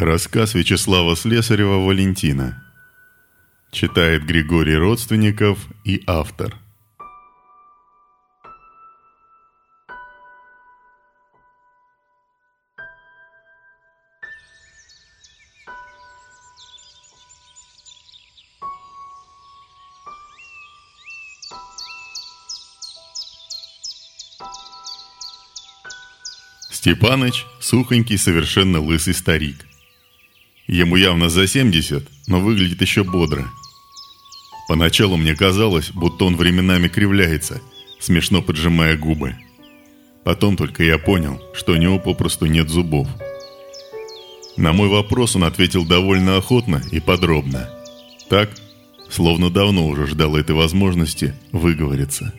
Рассказ Вячеслава Слесарева «Валентина». Читает Григорий Родственников и автор. Степаныч – сухонький, совершенно лысый старик. Ему явно за 70, но выглядит еще бодро. Поначалу мне казалось, будто он временами кривляется, смешно поджимая губы. Потом только я понял, что у него попросту нет зубов. На мой вопрос он ответил довольно охотно и подробно. Так, словно давно уже ждал этой возможности выговориться.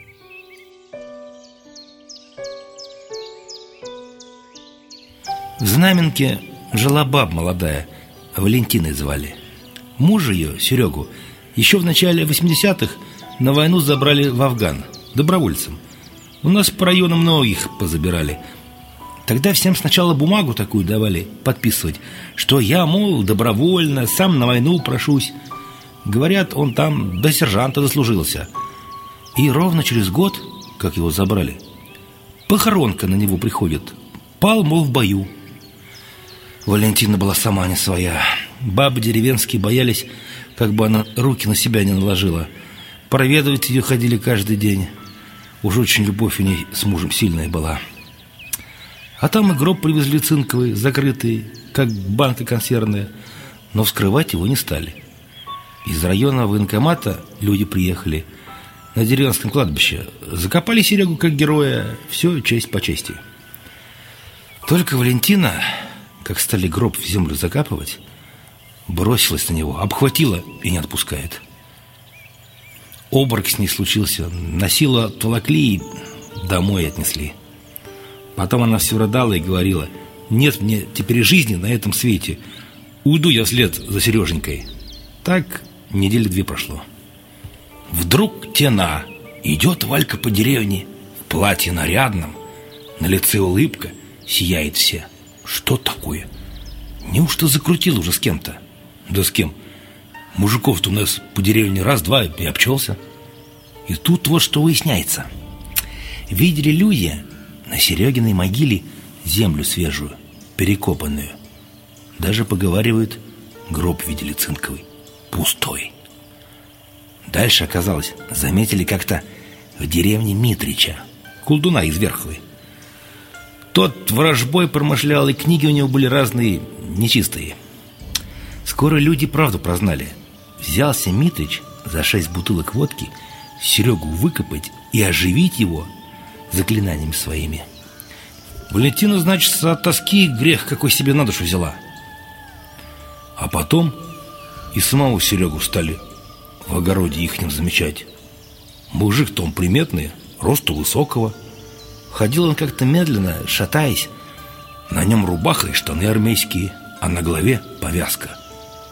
В Знаменке жила баб молодая – Валентиной звали. Мужа ее, Серегу, еще в начале 80-х на войну забрали в Афган, добровольцем. У нас по району многих позабирали. Тогда всем сначала бумагу такую давали подписывать, что я, мол, добровольно, сам на войну прошусь. Говорят, он там до сержанта дослужился. И ровно через год, как его забрали, похоронка на него приходит. Пал, мол, в бою. Валентина была сама не своя. Бабы деревенские боялись, как бы она руки на себя не наложила. Проведывать ее ходили каждый день. Уж очень любовь у ней с мужем сильная была. А там и гроб привезли цинковый, закрытый, как банка консервная, но вскрывать его не стали. Из района военкомата люди приехали на деревенском кладбище. Закопали Серегу как героя, все честь по чести. Только Валентина как стали гроб в землю закапывать, бросилась на него, обхватила и не отпускает. Обморок с ней случился, носила толокли и домой отнесли. Потом она все рыдала и говорила, нет мне теперь жизни на этом свете, уйду я вслед за Сереженькой. Так недели две прошло. Вдруг тена, идет Валька по деревне, в платье нарядном, на лице улыбка, сияет все – что такое? Неужто закрутил уже с кем-то? Да с кем? Мужиков-то у нас по деревне раз-два и обчелся. И тут вот что выясняется. Видели люди на Серегиной могиле землю свежую, перекопанную. Даже поговаривают, гроб видели цинковый, пустой. Дальше оказалось, заметили как-то в деревне Митрича, колдуна из Верховой. Тот ворожбой промышлял, и книги у него были разные, нечистые. Скоро люди правду прознали. Взялся Митрич за шесть бутылок водки Серегу выкопать и оживить его заклинаниями своими. Валентина, значит, от тоски грех какой себе на душу взяла. А потом и самого Серегу стали в огороде ихнем замечать. Мужик-то он приметный, росту высокого – Ходил он как-то медленно, шатаясь. На нем рубаха и штаны армейские, а на голове повязка.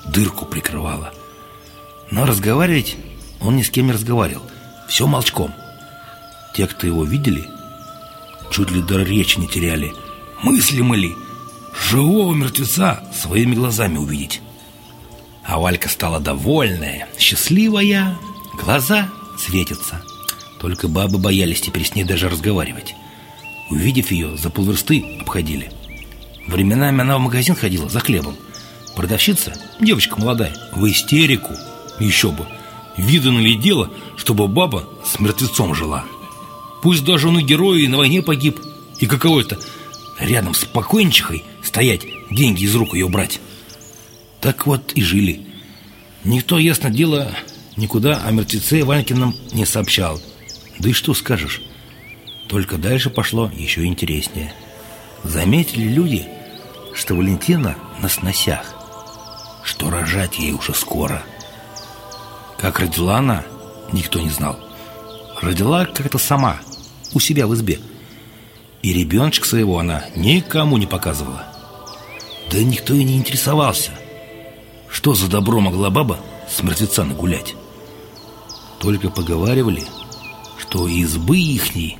Дырку прикрывала. Но разговаривать он ни с кем не разговаривал. Все молчком. Те, кто его видели, чуть ли до речи не теряли. Мыслимо ли живого мертвеца своими глазами увидеть? А Валька стала довольная, счастливая, глаза светятся. Только бабы боялись теперь с ней даже разговаривать. Увидев ее, за полверсты обходили. Временами она в магазин ходила за хлебом. Продавщица, девочка молодая, в истерику. Еще бы. Видано ли дело, чтобы баба с мертвецом жила? Пусть даже он и герой, и на войне погиб. И каково это рядом с покойнчихой стоять, деньги из рук ее брать? Так вот и жили. Никто, ясно дело, никуда о мертвеце Ванькином не сообщал. Да и что скажешь? Только дальше пошло еще интереснее. Заметили люди, что Валентина на сносях, что рожать ей уже скоро. Как родила она, никто не знал. Родила как-то сама, у себя в избе. И ребеночка своего она никому не показывала. Да никто и не интересовался. Что за добро могла баба с мертвеца нагулять? Только поговаривали, что избы ихней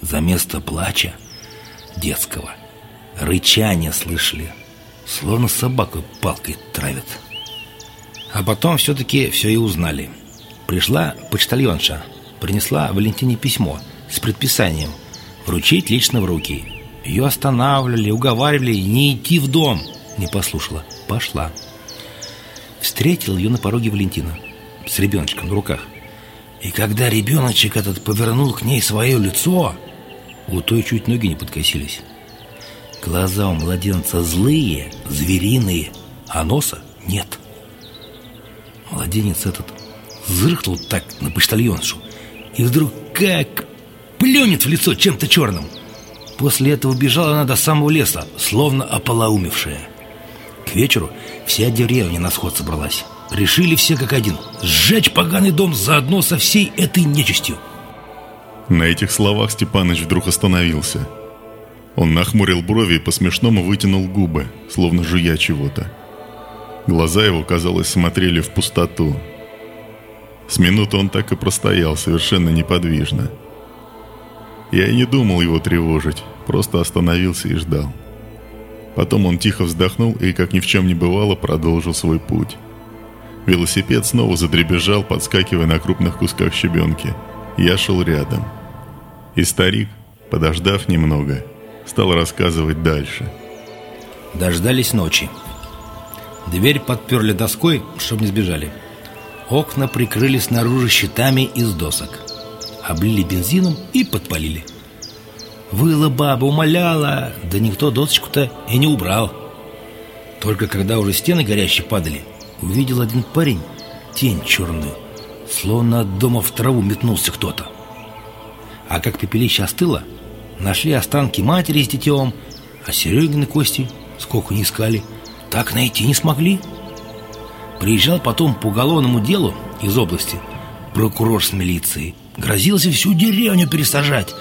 за место плача детского рычания слышали. словно собаку палкой травят. А потом все-таки все и узнали. Пришла почтальонша, принесла Валентине письмо с предписанием вручить лично в руки. Ее останавливали, уговаривали не идти в дом. Не послушала, пошла. Встретил ее на пороге Валентина с ребеночком на руках. И когда ребеночек этот повернул к ней свое лицо, у той чуть ноги не подкосились. Глаза у младенца злые, звериные, а носа нет. Младенец этот зыркнул так на почтальоншу и вдруг как плюнет в лицо чем-то черным. После этого бежала она до самого леса, словно ополоумевшая. К вечеру вся деревня на сход собралась. Решили все как один сжечь поганый дом заодно со всей этой нечистью. На этих словах Степаныч вдруг остановился. Он нахмурил брови и по-смешному вытянул губы, словно жуя чего-то. Глаза его, казалось, смотрели в пустоту. С минуты он так и простоял, совершенно неподвижно. Я и не думал его тревожить, просто остановился и ждал. Потом он тихо вздохнул и, как ни в чем не бывало, продолжил свой путь. Велосипед снова задребезжал, подскакивая на крупных кусках щебенки. Я шел рядом. И старик, подождав немного, стал рассказывать дальше. Дождались ночи. Дверь подперли доской, чтобы не сбежали. Окна прикрыли снаружи щитами из досок. Облили бензином и подпалили. Выла баба, умоляла, да никто досочку-то и не убрал. Только когда уже стены горящие падали, увидел один парень тень черную, словно от дома в траву метнулся кто-то. А как пепелище остыло, нашли останки матери с детем, а Серегины кости, сколько не искали, так найти не смогли. Приезжал потом по уголовному делу из области прокурор с милицией, грозился всю деревню пересажать,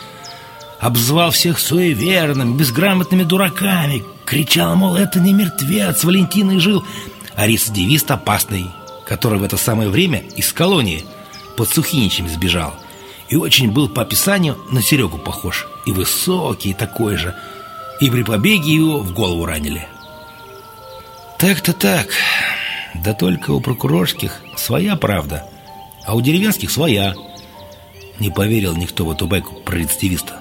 обзвал всех суеверными, безграмотными дураками, кричал, мол, это не мертвец, Валентиной жил, а рецидивист опасный, который в это самое время из колонии под Сухиничем сбежал. И очень был по описанию на Серегу похож. И высокий такой же. И при побеге его в голову ранили. Так-то так. Да только у прокурорских своя правда, а у деревенских своя. Не поверил никто в эту байку про рецидивиста.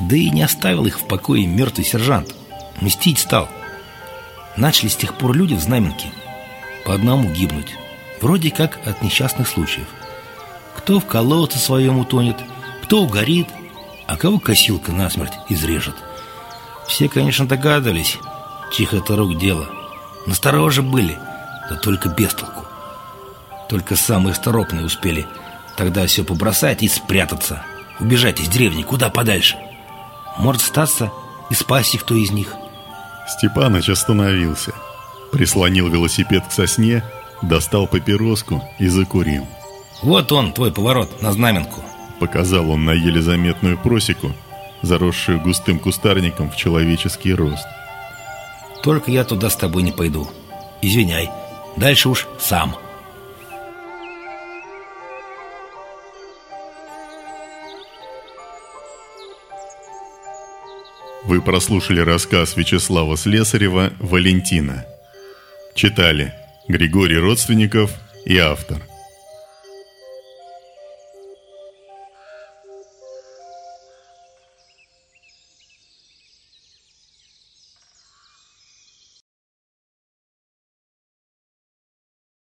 Да и не оставил их в покое мертвый сержант. Мстить стал. Начали с тех пор люди в знаменке по одному гибнуть. Вроде как от несчастных случаев. Кто в колодце своем утонет, кто угорит, а кого косилка насмерть изрежет. Все, конечно, догадывались, чьих это рук дело. Настороже были, да только без толку. Только самые сторопные успели тогда все побросать и спрятаться. Убежать из деревни куда подальше. Может статься и спасти кто из них. Степаныч остановился. Прислонил велосипед к сосне, достал папироску и закурил. Вот он, твой поворот на знаменку. Показал он на еле заметную просеку, заросшую густым кустарником в человеческий рост. Только я туда с тобой не пойду. Извиняй, дальше уж сам. Вы прослушали рассказ Вячеслава Слесарева «Валентина». Читали Григорий Родственников и автор.